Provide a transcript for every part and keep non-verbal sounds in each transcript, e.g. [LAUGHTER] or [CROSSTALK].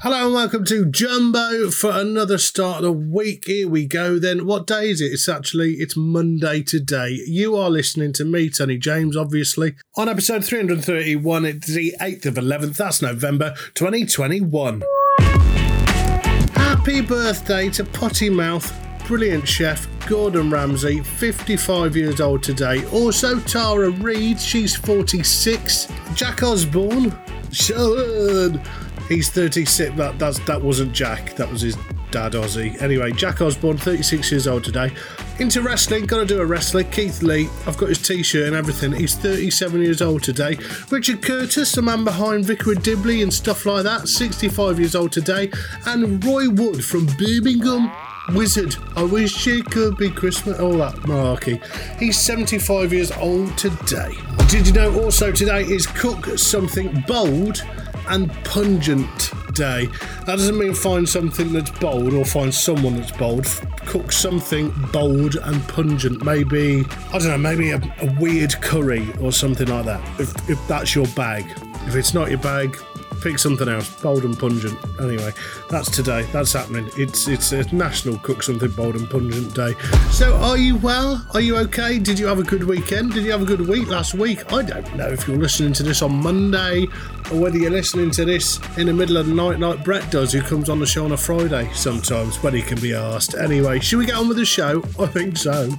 Hello and welcome to Jumbo for another start of the week. Here we go then. What day is it? It's actually, it's Monday today. You are listening to me, Tony James, obviously, on episode 331. It's the 8th of 11th. That's November 2021. Happy birthday to Potty Mouth, brilliant chef Gordon Ramsay, 55 years old today. Also Tara Reid, she's 46. Jack Osbourne, Sean, he's 36. That that's, that wasn't Jack, that was his dad Ozzy. Anyway, Jack Osbourne, 36 years old today. Into wrestling, gotta do a wrestler. Keith Lee, I've got his t-shirt and everything. He's 37 years old today. Richard Curtis, the man behind Vicar Dibley and stuff like that, 65 years old today. And Roy Wood from Birmingham. Wizzard, I wish it could be Christmas. All that malarkey. He's 75 years old today. Did you know also today is Cook Something Bold and Pungent Day? That doesn't mean find something that's bold or find someone that's bold. Cook something bold and pungent. Maybe, I don't know, maybe a, a weird curry or something like that. If, if that's your bag. If it's not your bag, pick something else, bold and pungent. Anyway, that's today. That's happening. It's it's a national cook something bold and pungent day. So, are you well? Are you okay? Did you have a good weekend? Did you have a good week last week? I don't know if you're listening to this on Monday or whether you're listening to this in the middle of the night, like Brett does, who comes on the show on a Friday sometimes when he can be asked. Anyway, should we get on with the show? I think so.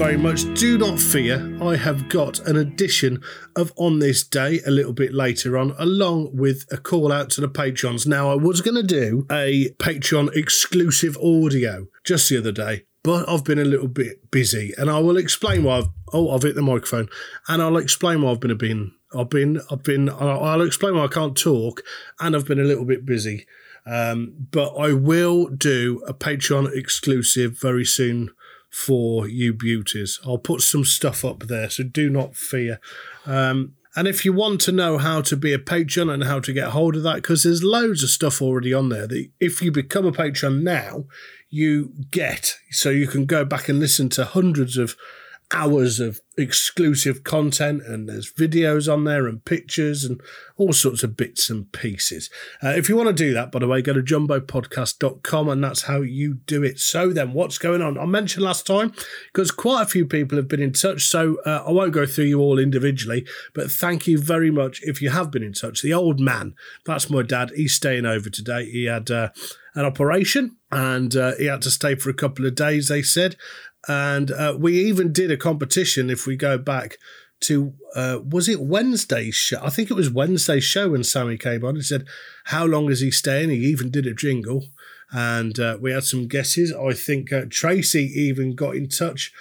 Very much. Do not fear, I have got an edition of On This Day a little bit later on, along with a call out to the Patreons. Now, I was going to do a Patreon exclusive audio just the other day, but I've been a little bit busy, and I will explain why I've. Oh, I've hit the microphone, and I'll explain why I've been a been. I've been, I've been, I'll I'll explain why I can't talk, and I've been a little bit busy. Um, but I will do a Patreon exclusive very soon for you beauties. I'll put some stuff up there, so do not fear. Um, and if you want to know how to be a patron and how to get hold of that, because there's loads of stuff already on there that if you become a patron now, you get. So you can go back and listen to hundreds of hours of exclusive content and there's videos on there and pictures and all sorts of bits and pieces. Uh, if you want to do that, by the way, go to jumbopodcast.com and that's how you do it. So then, what's going on? I mentioned last time because quite a few people have been in touch, so uh, I won't go through you all individually, but thank you very much if you have been in touch. The old man, that's my dad, he's staying over today. He had uh, an operation and uh, he had to stay for a couple of days, they said. And uh, we even did a competition if we go back to, uh, was it Wednesday's show? I think it was Wednesday's show when Sammy came on and said, How long is he staying? He even did a jingle. And uh, we had some guesses. I think uh, Tracy even got in touch.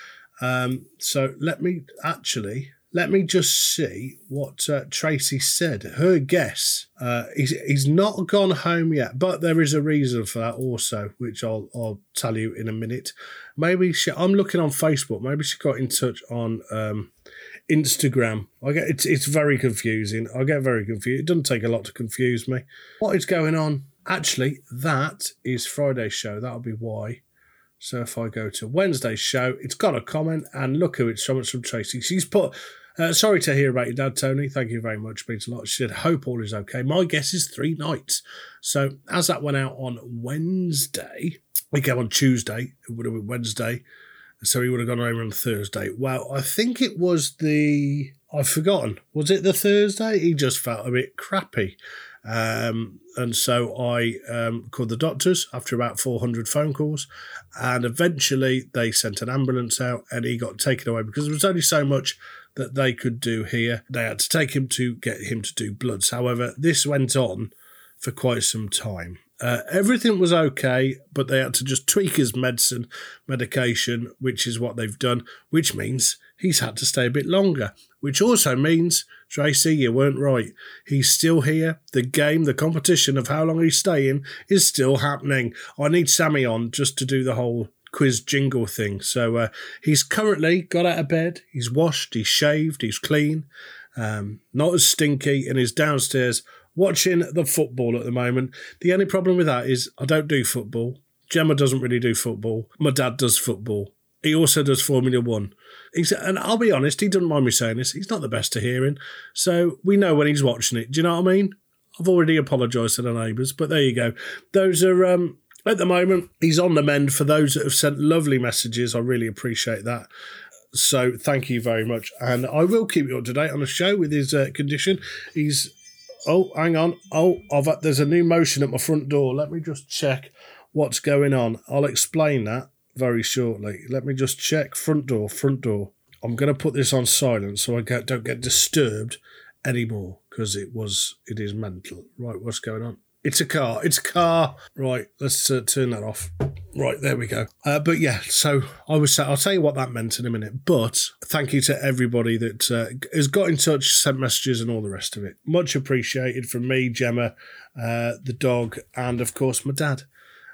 Um, so let me actually let me just see what uh, Tracy said. Her guess, uh, he's, he's not gone home yet, but there is a reason for that also, which I'll, I'll tell you in a minute. Maybe she, I'm looking on Facebook. Maybe she got in touch on um, Instagram. I get it's it's very confusing. I get very confused. It doesn't take a lot to confuse me. What is going on? Actually, that is Friday's show. That'll be why. So if I go to Wednesday's show, it's got a comment, and look who it's from. It's from Tracy. She's put, uh, sorry to hear about your dad, Tony. Thank you very much. Means a lot. She said, hope all is okay. My guess is three nights. So as that went out on Wednesday, we came on Tuesday, it would have been Wednesday. So he would have gone home on Thursday. Well, I think it was the, I've forgotten, was it the Thursday? He just felt a bit crappy. Um, and so I um, called the doctors after about 400 phone calls, and eventually they sent an ambulance out and he got taken away because there was only so much that they could do here. They had to take him to get him to do bloods. However, this went on for quite some time. Uh, everything was okay, but they had to just tweak his medicine, medication, which is what they've done, which means he's had to stay a bit longer, which also means, Tracy, you weren't right. He's still here. The game, the competition of how long he's staying is still happening. I need Sammy on just to do the whole quiz jingle thing. So uh, he's currently got out of bed. He's washed, he's shaved, he's clean, um, not as stinky, and he's downstairs watching the football at the moment. The only problem with that is I don't do football. Gemma doesn't really do football. My dad does football. He also does Formula One. He's, and I'll be honest, he doesn't mind me saying this. He's not the best to hearing. So we know when he's watching it. Do you know what I mean? I've already apologised to the neighbours, but there you go. Those are um, at the moment, he's on the mend. For those that have sent lovely messages, I really appreciate that. So thank you very much, and I will keep you up to date on the show with his uh, condition. He's oh, hang on, oh, I've, there's a new motion at my front door. Let me just check what's going on. I'll explain that very shortly. Let me just check front door, front door. I'm going to put this on silent so I get, don't get disturbed anymore because it was it is mental. Right, what's going on? It's a car. It's a car. Right, let's uh, turn that off. Right, there we go. Uh, but yeah, so I was. I'll tell you what that meant in a minute. But thank you to everybody that uh, has got in touch, sent messages, and all the rest of it. Much appreciated from me, Gemma, uh, the dog, and of course my dad.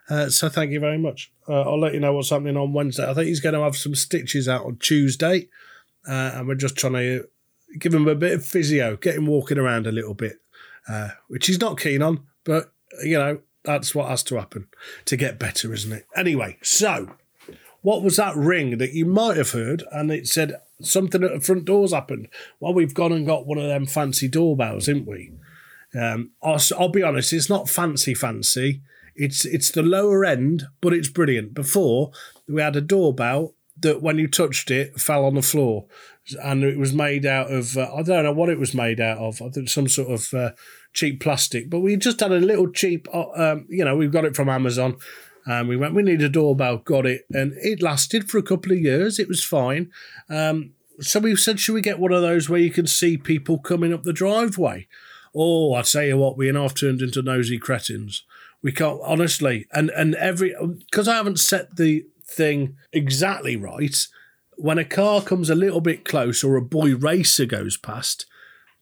Uh, so thank you very much. Uh, I'll let you know what's happening on Wednesday. I think he's going to have some stitches out on Tuesday, uh, and we're just trying to give him a bit of physio, get him walking around a little bit, which he's not keen on. But, you know, that's what has to happen to get better, isn't it? Anyway, so what was that ring that you might have heard and it said something at the front door's happened? Well, we've gone and got one of them fancy doorbells, haven't we? Um, I'll, I'll be honest, it's not fancy, fancy. It's it's the lower end, but it's brilliant. Before we had a doorbell that when you touched it fell on the floor, and it was made out of uh, I don't know what it was made out of. I think some sort of uh, cheap plastic. But we just had a little cheap, uh, um, you know, we've got it from Amazon. And we went, we need a doorbell, got it. And it lasted for a couple of years. It was fine. Um, so we said, should we get one of those where you can see people coming up the driveway? Oh, I tell you what, we and I've turned into nosy cretins. We can't, honestly, and, and every, because I haven't set the thing exactly right, when a car comes a little bit close or a boy racer goes past,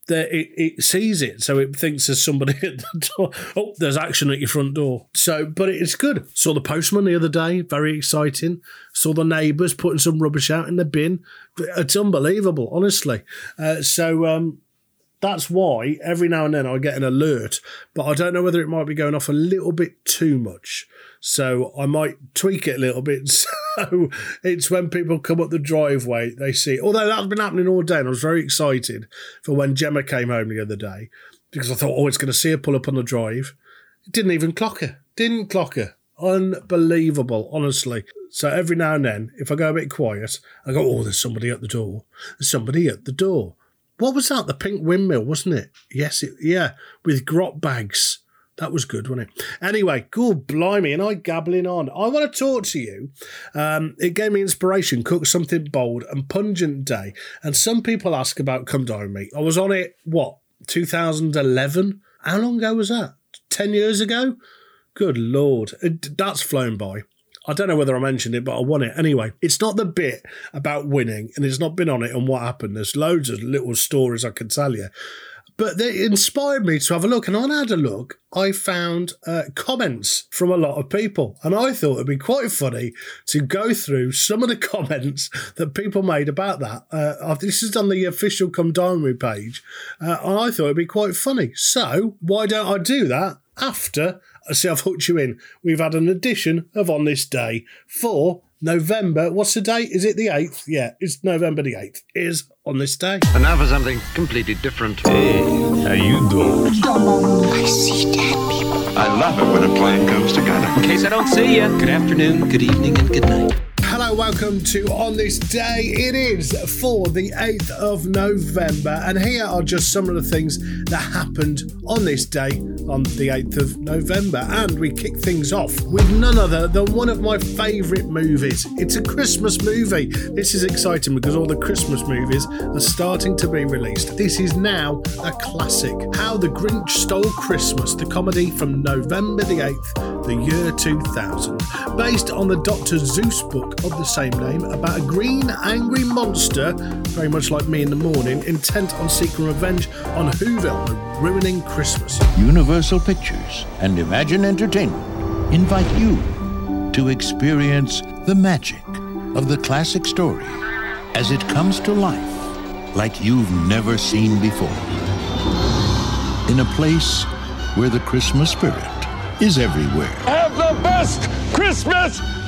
that it, it sees it, so it thinks there's somebody [LAUGHS] at the door. Oh, there's action at your front door. So, but it's good. Saw the postman the other day, very exciting. Saw the neighbours putting some rubbish out in the bin. It's unbelievable, honestly. Uh, so, um, that's why every now and then I get an alert, but I don't know whether it might be going off a little bit too much. So I might tweak it a little bit. [LAUGHS] So it's when people come up the driveway, they see. Although that's been happening all day, and I was very excited for when Gemma came home the other day because I thought, oh, it's going to see her pull up on the drive. It didn't even clock her. Didn't clock her. Unbelievable, honestly. So every now and then, if I go a bit quiet, I go, oh, there's somebody at the door. There's somebody at the door. What was that? The pink windmill, wasn't it? Yes, it, yeah, with Grotbags. That was good, wasn't it? Anyway, good blimey, and I gabbling on. I want to talk to you. Um, it gave me inspiration. Cook something bold and pungent day. And some people ask about Come Dine Me. I was on it, what, 2011? How long ago was that? 10 years ago? Good lord. It, that's flown by. I don't know whether I mentioned it, but I won it. Anyway, it's not the bit about winning, and it's not been on it and what happened. There's loads of little stories I can tell you. But they inspired me to have a look. And when I had a look, I found uh, comments from a lot of people. And I thought it'd be quite funny to go through some of the [LAUGHS] comments that people made about that. Uh, this is on the official Come Dine page. Uh, and I thought it'd be quite funny. So why don't I do that after see I've hooked you in? We've had an edition of On This Day for November. What's the date? Is it the 8th? Yeah, it's November the 8th. Is on this day. And now for something completely different. Hey, how you doing? I see dead people. I love it when a plan comes together. In case I don't see you, good afternoon, good evening, and good night. Welcome to On This Day. It is for the 8th of November, and here are just some of the things that happened on this day on the 8th of November. And we kick things off with none other than one of my favourite movies. It's a Christmas movie. This is exciting because all the Christmas movies are starting to be released. This is now a classic How the Grinch Stole Christmas, the comedy from November the 8th, the year 2000, based on the Dr. Seuss book of the same name about a green, angry monster, very much like me in the morning, intent on seeking revenge on Whoville and ruining Christmas. Universal Pictures and Imagine Entertainment invite you to experience the magic of the classic story as it comes to life like you've never seen before. In a place where the Christmas spirit is everywhere. Have the best Christmas ever!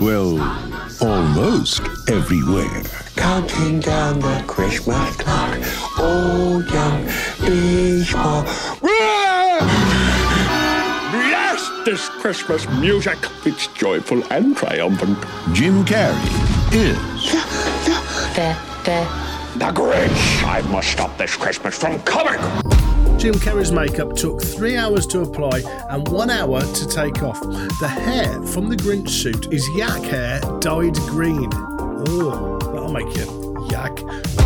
Well, almost everywhere. Counting down the Christmas clock. Old young, big small. Blast this Christmas music. It's joyful and triumphant. Jim Carrey is The, The, the, The Grinch! I must stop this Christmas from coming! Jim Carrey's makeup took three hours to apply and one hour to take off. The hair from the Grinch suit is yak hair dyed green. Oh, that'll make you yak.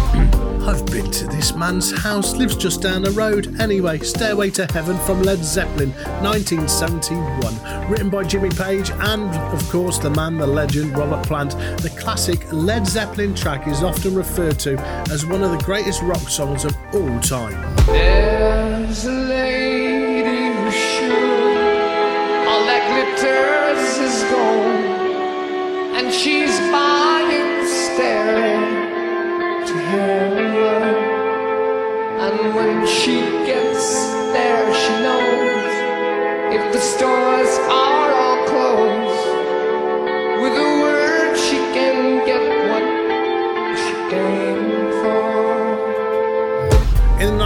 I've been to this man's house, lives just down the road. Anyway, Stairway to Heaven from Led Zeppelin, 1971. Written by Jimmy Page and, of course, the man, the legend, Robert Plant. The classic Led Zeppelin track is often referred to as one of the greatest rock songs of all time. There's a lady who should all that glitters is gold, and she's staring And when she gets there, she knows if the stores are all closed,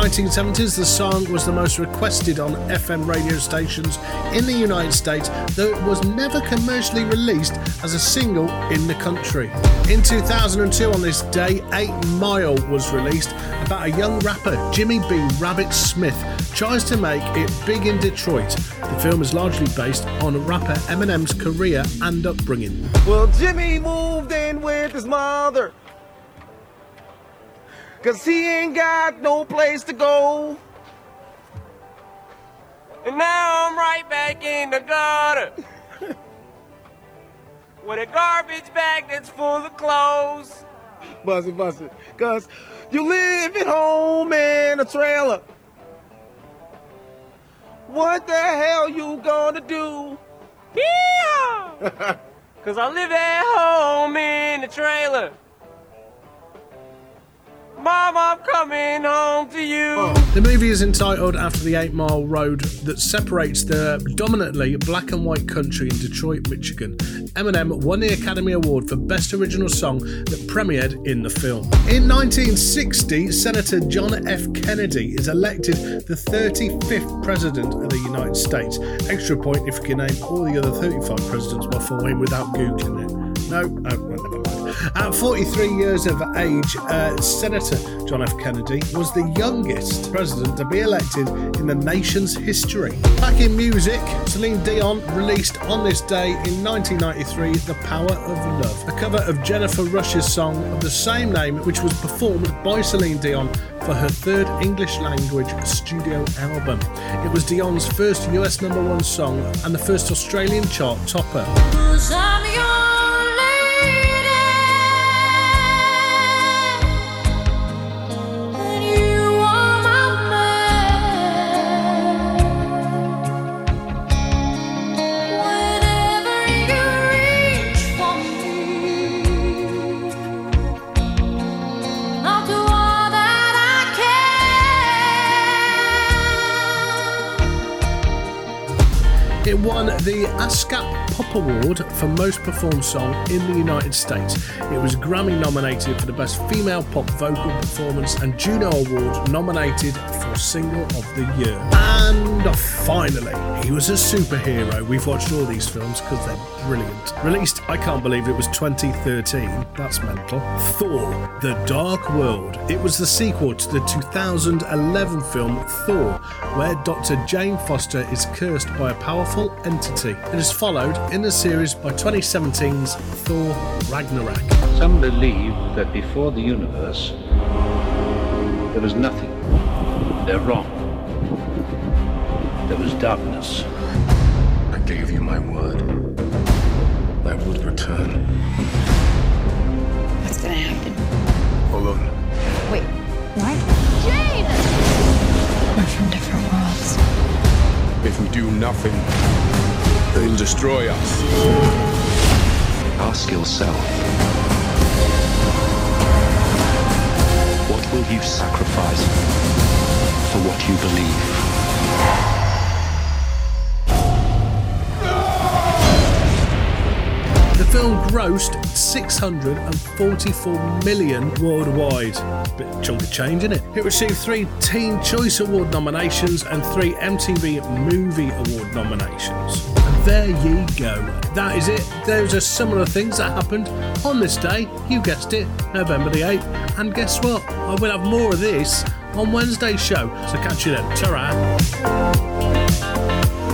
1970s, the song was the most requested on FM radio stations in the United States, though it was never commercially released as a single in the country. In 2002, on this day, 8 Mile was released about a young rapper, Jimmy B. Rabbit Smith, tries to make it big in Detroit. The film is largely based on rapper Eminem's career and upbringing. Well, Jimmy moved in with his mother. Cause he ain't got no place to go. And now I'm right back in the gutter. [LAUGHS] with a garbage bag that's full of clothes. Buzz it, buzz it. Cause you live at home in a trailer. What the hell you gonna do? Yeah! [LAUGHS] [LAUGHS] Cause I live at home in a trailer. Mom, I'm coming home to you. Oh, the movie is entitled after the 8 Mile Road that separates the predominantly black and white country in Detroit, Michigan. Eminem won the Academy Award for Best Original Song that premiered in the film. In 1960, Senator John F. Kennedy is elected the 35th President of the United States. Extra point if you can name all the other 35 presidents before him without Googling it. No, oh. At 43 years of age, uh, Senator John F. Kennedy was the youngest president to be elected in the nation's history. Back in music, Celine Dion released on this day in 1993 The Power of Love, a cover of Jennifer Rush's song of the same name, which was performed by Celine Dion for her third English language studio album. It was Dion's first US number one song and the first Australian chart topper. The ASCAP Pop Award for Most Performed Song in the United States. It was Grammy nominated for the Best Female Pop Vocal Performance and Juno Award nominated for Single of the Year. And finally, he was a superhero. We've watched all these films because they're brilliant. Released, I can't believe it was 2013. That's mental. Thor, The Dark World. It was the sequel to the 2011 film Thor, where Dr. Jane Foster is cursed by a powerful entity. It is followed in the series by 2017's Thor Ragnarok. Some believe that before the universe, there was nothing. They're wrong. There was darkness. I gave you my word. I would return. What's gonna happen? Hold on. Wait, what? Jane! We're from different worlds. If we do nothing, they'll destroy us. Ask yourself what will you sacrifice for what you believe? The film grossed 644 million worldwide. Bit chunk of change, isn't it? It received three Teen Choice Award nominations and three MTV Movie Award nominations. And there ye go. That is it. Those are some of the things that happened on this day. You guessed it, November the 8th. And guess what? I will have more of this on Wednesday's show. So catch you then. Ta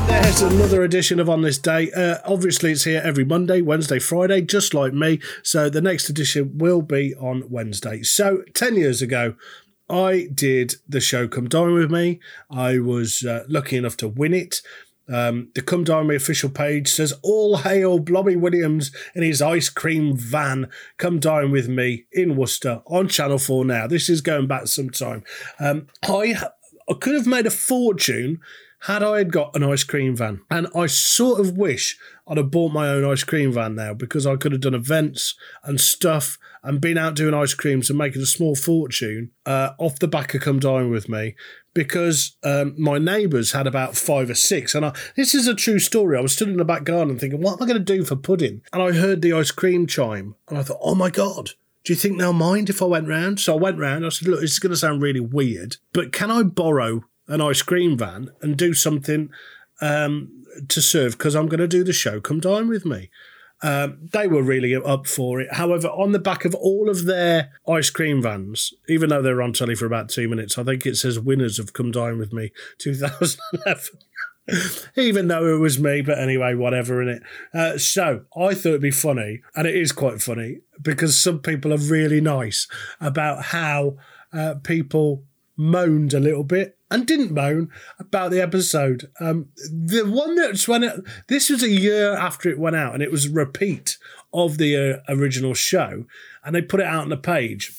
there's another edition of On This Day. Uh, obviously, it's here every Monday, Wednesday, Friday, just like me. So the next edition will be on Wednesday. So 10 years ago, I did the show Come Dine With Me. I was uh, lucky enough to win it. Um, the Come With Me official page says, All hail Blobby Williams in his ice cream van. Come dine with me in Worcester on Channel 4 now. This is going back some time. Um, I, I could have made a fortune had I had got an ice cream van. And I sort of wish I'd have bought my own ice cream van now because I could have done events and stuff and been out doing ice creams and making a small fortune uh, off the back of Come Dine With Me because um, my neighbours had about five or six. And I, this is a true story. I was stood in the back garden thinking, what am I going to do for pudding? And I heard the ice cream chime and I thought, oh my God. Do you think they'll mind if I went round? So I went round. I said, look, this is going to sound really weird, but can I borrow an ice cream van and do something um, to serve because I'm going to do the show. Come dine with me. Um, they were really up for it. However, on the back of all of their ice cream vans, even though they're on telly for about two minutes, I think it says winners have Come Dine With Me 2011. [LAUGHS] even though it was me, but anyway, whatever in it. Uh, so I thought it'd be funny, and it is quite funny because some people are really nice about how uh, people moaned a little bit and didn't moan about the episode. Um, the one that's when it, this was a year after it went out, and it was a repeat of the uh, original show, and they put it out on the page.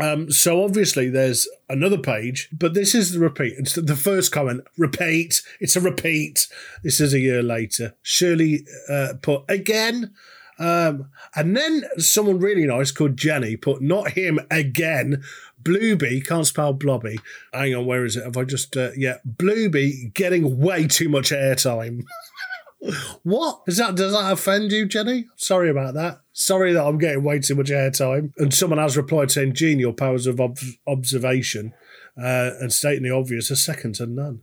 Um, so obviously there's another page, but this is the repeat. It's the first comment. Repeat. It's a repeat. This is a year later. Shirley uh, put again. Um, and then someone really nice called Jenny put not him again. Blueby can't spell blobby. Hang on, where is it? Have I just uh, yeah? Blueby getting way too much airtime. [LAUGHS] what is that? Does that offend you, Jenny? Sorry about that. Sorry that I'm getting way too much airtime. And someone has replied saying, "Genial powers of ob- observation uh, and stating the obvious are second to none."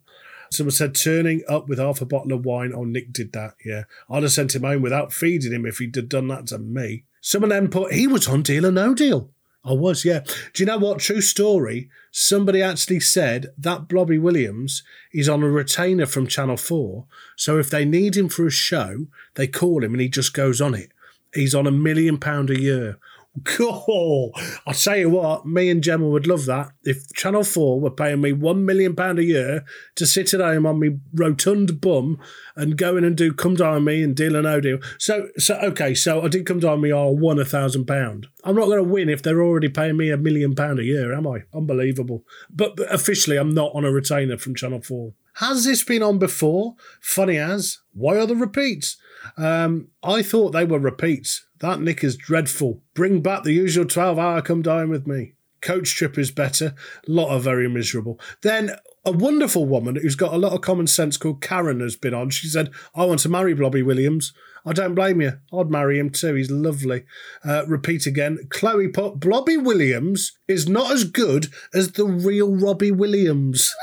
Someone said turning up with half a bottle of wine. Oh, Nick did that. Yeah, I'd have sent him home without feeding him if he'd have done that to me. Someone then put he was on Deal or No Deal. I was, yeah. Do you know what? True story. Somebody actually said that Blobby Williams is on a retainer from Channel 4. So if they need him for a show, they call him and he just goes on it. He's on a million pound a year. Cool. I'll tell you what, me and Gemma would love that. If Channel 4 were paying me £1 million a year to sit at home on my rotund bum and go in and do Come Down Me and Deal or No Deal. So, so okay, so I did Come Down Me, I won a £1,000. I'm not going to win if they're already paying me a million pound a year, am I? Unbelievable. But, but officially, I'm not on a retainer from Channel 4. Has this been on before? Funny as. Why are the repeats? Um, I thought they were repeats. That Nick is dreadful. Bring back the usual 12 hour come dine with me. Coach trip is better. A lot are very miserable. Then A wonderful woman who's got a lot of common sense called Karen has been on. She said, I want to marry Blobby Williams. I don't blame you. I'd marry him too. He's lovely. Uh, repeat again. Chloe put, Blobby Williams is not as good as the real Robbie Williams.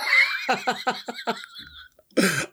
[LAUGHS]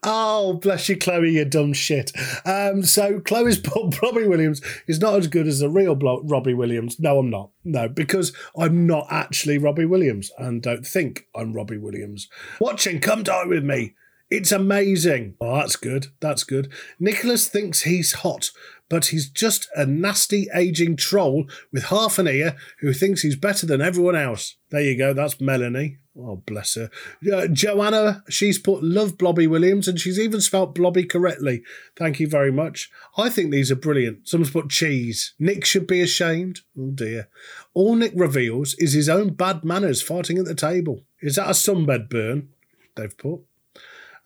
Oh, bless you, Chloe, you dumb shit. Um, so Chloe's [LAUGHS] put Robbie Williams is not as good as the real Blo- Robbie Williams. No, I'm not. No, because I'm not actually Robbie Williams and don't think I'm Robbie Williams. Watching Come Die With Me. It's amazing. Oh, that's good. That's good. Nicholas thinks he's hot, but he's just a nasty aging troll with half an ear who thinks he's better than everyone else. There you go. That's Melanie. Oh, bless her. Uh, Joanna, she's put love Blobby Williams and she's even spelt Blobby correctly. Thank you very much. I think these are brilliant. Someone's put cheese. Nick should be ashamed. Oh, dear. All Nick reveals is his own bad manners fighting at the table. Is that a sunbed burn? They've put.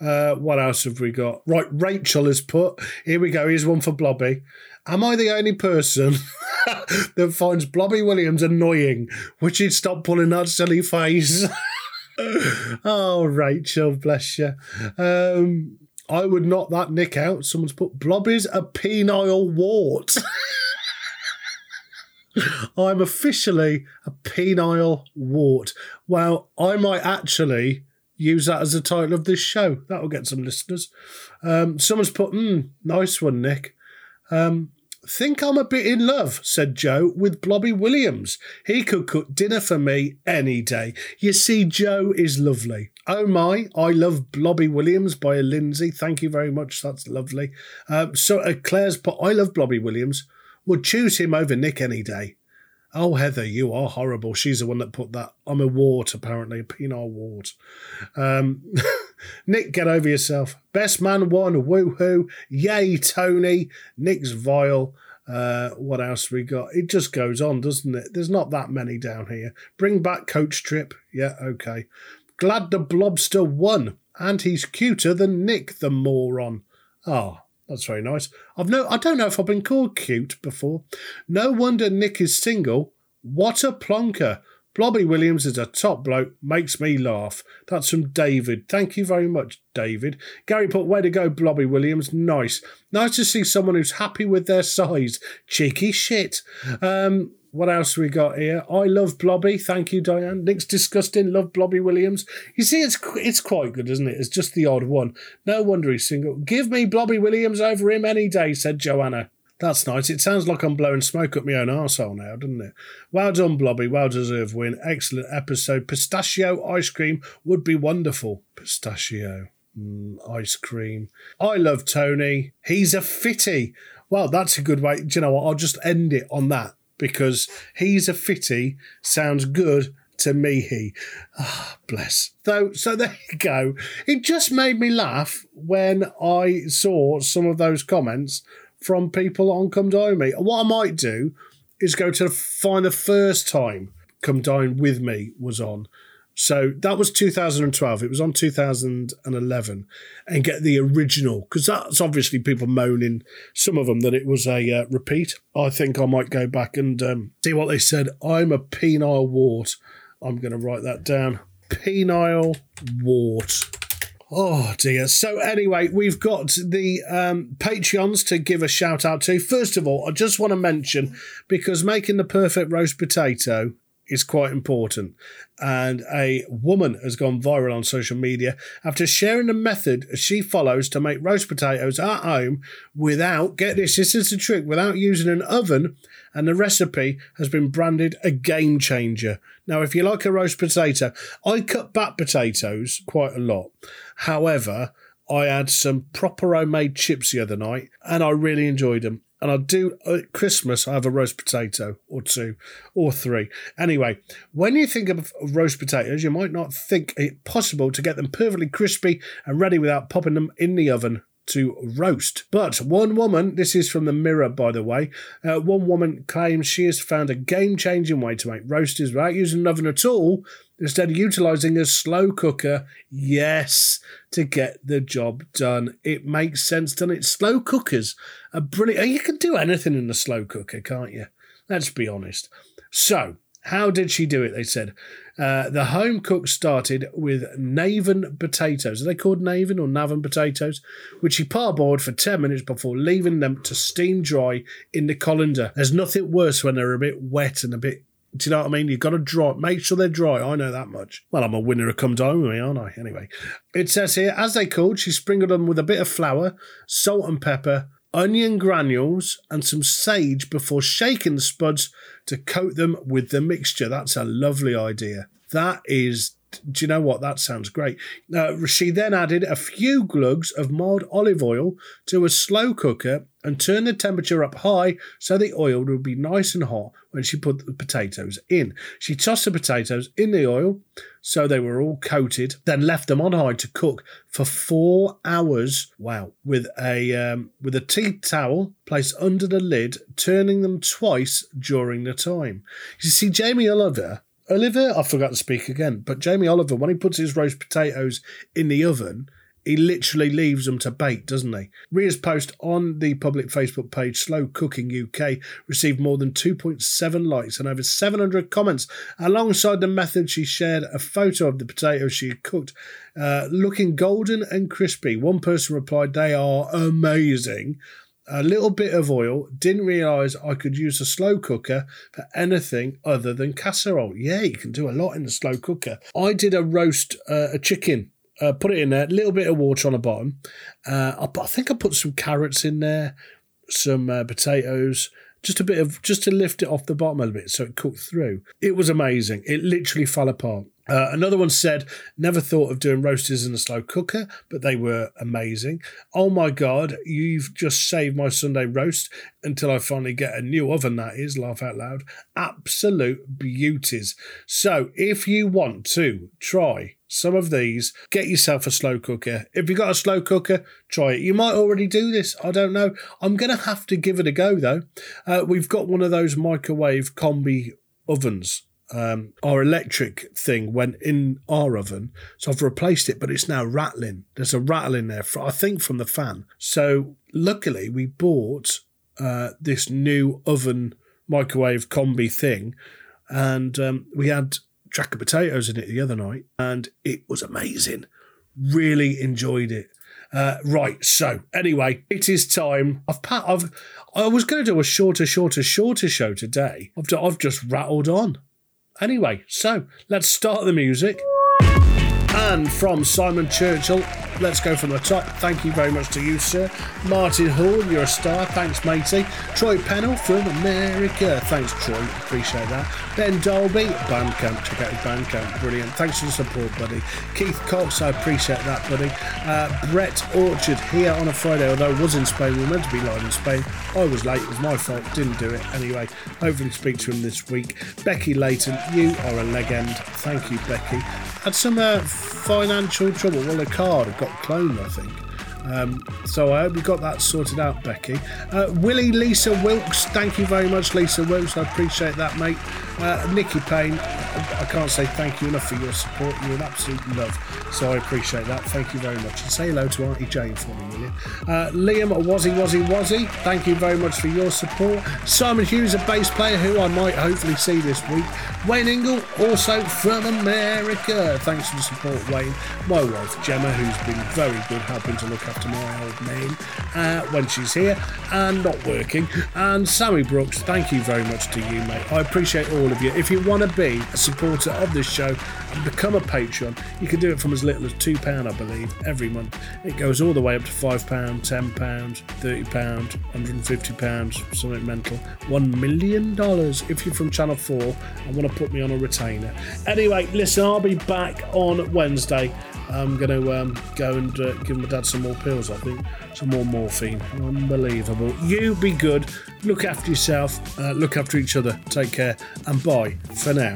Uh, what else have we got? Right, Rachel has put. Here we go. Here's one for Blobby. Am I the only person [LAUGHS] that finds Blobby Williams annoying? Would you stop pulling that silly face? [LAUGHS] [LAUGHS] oh, Rachel, bless you. Um, I would knock that Nick out. Someone's put Blobby's a penile wart. [LAUGHS] I'm officially a penile wart. Well, I might actually use that as the title of this show. That'll get some listeners. Um, someone's put, mm, nice one, Nick. Um, think I'm a bit in love, said Joe, with Blobby Williams. He could cook dinner for me any day. You see, Joe is lovely. Oh my, I love Blobby Williams by Lindsay. Thank you very much. That's lovely. Um, so uh, Claire's put, I love Blobby Williams. Would choose him over Nick any day. Oh, Heather, you are horrible. She's the one that put that. I'm a wart, apparently, a penile wart. Um, [LAUGHS] Nick, get over yourself. Best man won. Woohoo. Yay, Tony. Nick's vile. Uh, what else we got? It just goes on, doesn't it? There's not that many down here. Bring back Coach Trip. Yeah, okay. Glad the Blobster won. And he's cuter than Nick, the moron. Ah, that's very nice. I've no, I don't know if I've been called cute before. No wonder Nick is single. What a plonker. Blobby Williams is a top bloke, makes me laugh. That's from David. Thank you very much, David. Gary put, way to go, Blobby Williams. Nice. Nice to see someone who's happy with their size. Cheeky shit. Um, what else we got here? I love Blobby. Thank you, Diane. Nick's disgusting. Love Blobby Williams. You see, it's it's quite good, isn't it? It's just the odd one. No wonder he's single. Give me Blobby Williams over him any day, said Joanna. That's nice. It sounds like I'm blowing smoke up my own arsehole now, doesn't it? Well done, Blobby. Well deserved win. Excellent episode. Pistachio ice cream would be wonderful. Pistachio. Mm, ice cream. I love Tony. He's a fitty. Well, that's a good way. Do you know what? I'll just end it on that because he's a fitty sounds good to me. He, ah, bless. So, so there you go. It just made me laugh when I saw some of those comments from people on Come Dine Me. What I might do is go to find the first time Come Dine With Me was on. So that was 2012. It was on 2011, and get the original because that's obviously people moaning. Some of them that it was a uh, repeat. I think I might go back and um, see what they said. I'm a penile wart. I'm going to write that down. Penile wart. Oh dear. So anyway, we've got the um, Patreons to give a shout out to. First of all, I just want to mention because making the perfect roast potato is quite important. And a woman has gone viral on social media after sharing the method she follows to make roast potatoes at home without, get this, this is the trick, without using an oven. And the recipe has been branded a game changer. Now, if you like a roast potato, I cut back potatoes quite a lot. However, I had some proper homemade chips the other night and I really enjoyed them and I do at Christmas. I have a roast potato or two or three. Anyway, when you think of roast potatoes, you might not think it possible to get them perfectly crispy and ready without popping them in the oven to roast. But one woman, this is from the Mirror, by the way, uh, one woman claims she has found a game changing way to make roasters without using an oven at all, instead of utilizing a slow cooker. Yes, to get the job done. It makes sense, doesn't it? Slow cookers are brilliant. You can do anything in a slow cooker, can't you? Let's be honest. So, How did she do it? They said. Uh, the home cook started with Navan potatoes. Are they called Navan or Navan potatoes? Which she parboiled for 10 minutes before leaving them to steam dry in the colander. There's nothing worse when they're a bit wet and a bit. Do you know what I mean? You've got to dry, make sure they're dry. I know that much. Well, I'm a winner of come down with me, aren't I? Anyway, it says here, as they cooled, she sprinkled them with a bit of flour, salt and pepper, onion granules, and some sage before shaking the spuds to coat them with the mixture. That's a lovely idea. That is, do you know what? That sounds great. Uh, she then added a few glugs of mild olive oil to a slow cooker and turn the temperature up high so the oil would be nice and hot when she put the potatoes in. She tossed the potatoes in the oil so they were all coated, then left them on high to cook for four hours. Wow! With a um, with a tea towel placed under the lid, turning them twice during the time. You see, Jamie Oliver. Oliver, I forgot to speak again, but Jamie Oliver, when he puts his roast potatoes in the oven, he literally leaves them to bake, doesn't he? Ria's post on the public Facebook page, Slow Cooking UK, received more than 2.7 likes and over 700 comments. Alongside the method, she shared a photo of the potatoes she had cooked, uh, looking golden and crispy. One person replied, They are amazing. A little bit of oil. Didn't realise I could use a slow cooker for anything other than casserole. Yeah, you can do a lot in the slow cooker. I did a roast, uh, a chicken uh, put it in there, a little bit of water on the bottom. Uh, I, I, think I put some carrots in there, some uh, potatoes, just a bit of just to lift it off the bottom a little bit so it cooked through. It was amazing. It literally fell apart. Uh, another one said, never thought of doing roasters in a slow cooker, but they were amazing. Oh my God, you've just saved my Sunday roast until I finally get a new oven, that is, laugh out loud. Absolute beauties. So if you want to try some of these, get yourself a slow cooker. If you've got a slow cooker, try it. You might already do this. I don't know. I'm going to have to give it a go though. Uh, we've got one of those microwave combi ovens um, our electric thing went in our oven, so I've replaced it, but it's now rattling. There's a rattle in there, for, I think, from the fan. So luckily, we bought uh, this new oven microwave combi thing, and um, we had track of potatoes in it the other night, and it was amazing. Really enjoyed it. Uh, right, so anyway, it is time. I've, I've I was going to do a shorter, shorter, shorter show today. I've, I've just rattled on. Anyway, so let's start the music. And from Simon Churchill, let's go from the top. Thank you very much to you, sir. Martin Hall, you're a star. Thanks, matey. Troy Pennell from America. Thanks, Troy. Appreciate that. Ben Dolby, Bandcamp. Check out his Bandcamp. Brilliant. Thanks for the support, buddy. Keith Cox, I appreciate that, buddy. Uh, Brett Orchard here on a Friday, although I was in Spain. We were meant to be live in Spain. I was late. It was my fault. Didn't do it. Anyway, hopefully speak to him this week. Becky Layton, you are a legend. Thank you, Becky. Had some uh, financial trouble. Well, the card got cloned, I think. Um, so I hope you got that sorted out, Becky. Uh, Willie Lisa Wilkes, thank you very much, Lisa Wilkes. I appreciate that, mate. Uh, Nikki Payne, I can't say thank you enough for your support. You're an absolute love. So I appreciate that. Thank you very much. And say hello to Auntie Jane for me, will you? Uh, Liam Wazzy Wazzy Wazzy, thank you very much for your support. Simon Hughes, a bass player who I might hopefully see this week. Wayne Ingle, also from America. Thanks for the support, Wayne. My wife, Gemma, who's been very good helping to look after my old name uh, when she's here and not working. And Sammy Brooks, thank you very much to you, mate. I appreciate all of you. If you want to be a supporter of this show and become a patron, you can do it from as little as £2, I believe, every month. It goes all the way up to £5, £10, £30, £150, something mental. $1 million if you're from Channel 4 and want to put me on a retainer. Anyway, listen, I'll be back on Wednesday. I'm going to um, go and uh, give my dad some more pills, I think. Some more morphine. Unbelievable. You be good. Look after yourself. Uh, look after each other. Take care. And bye for now.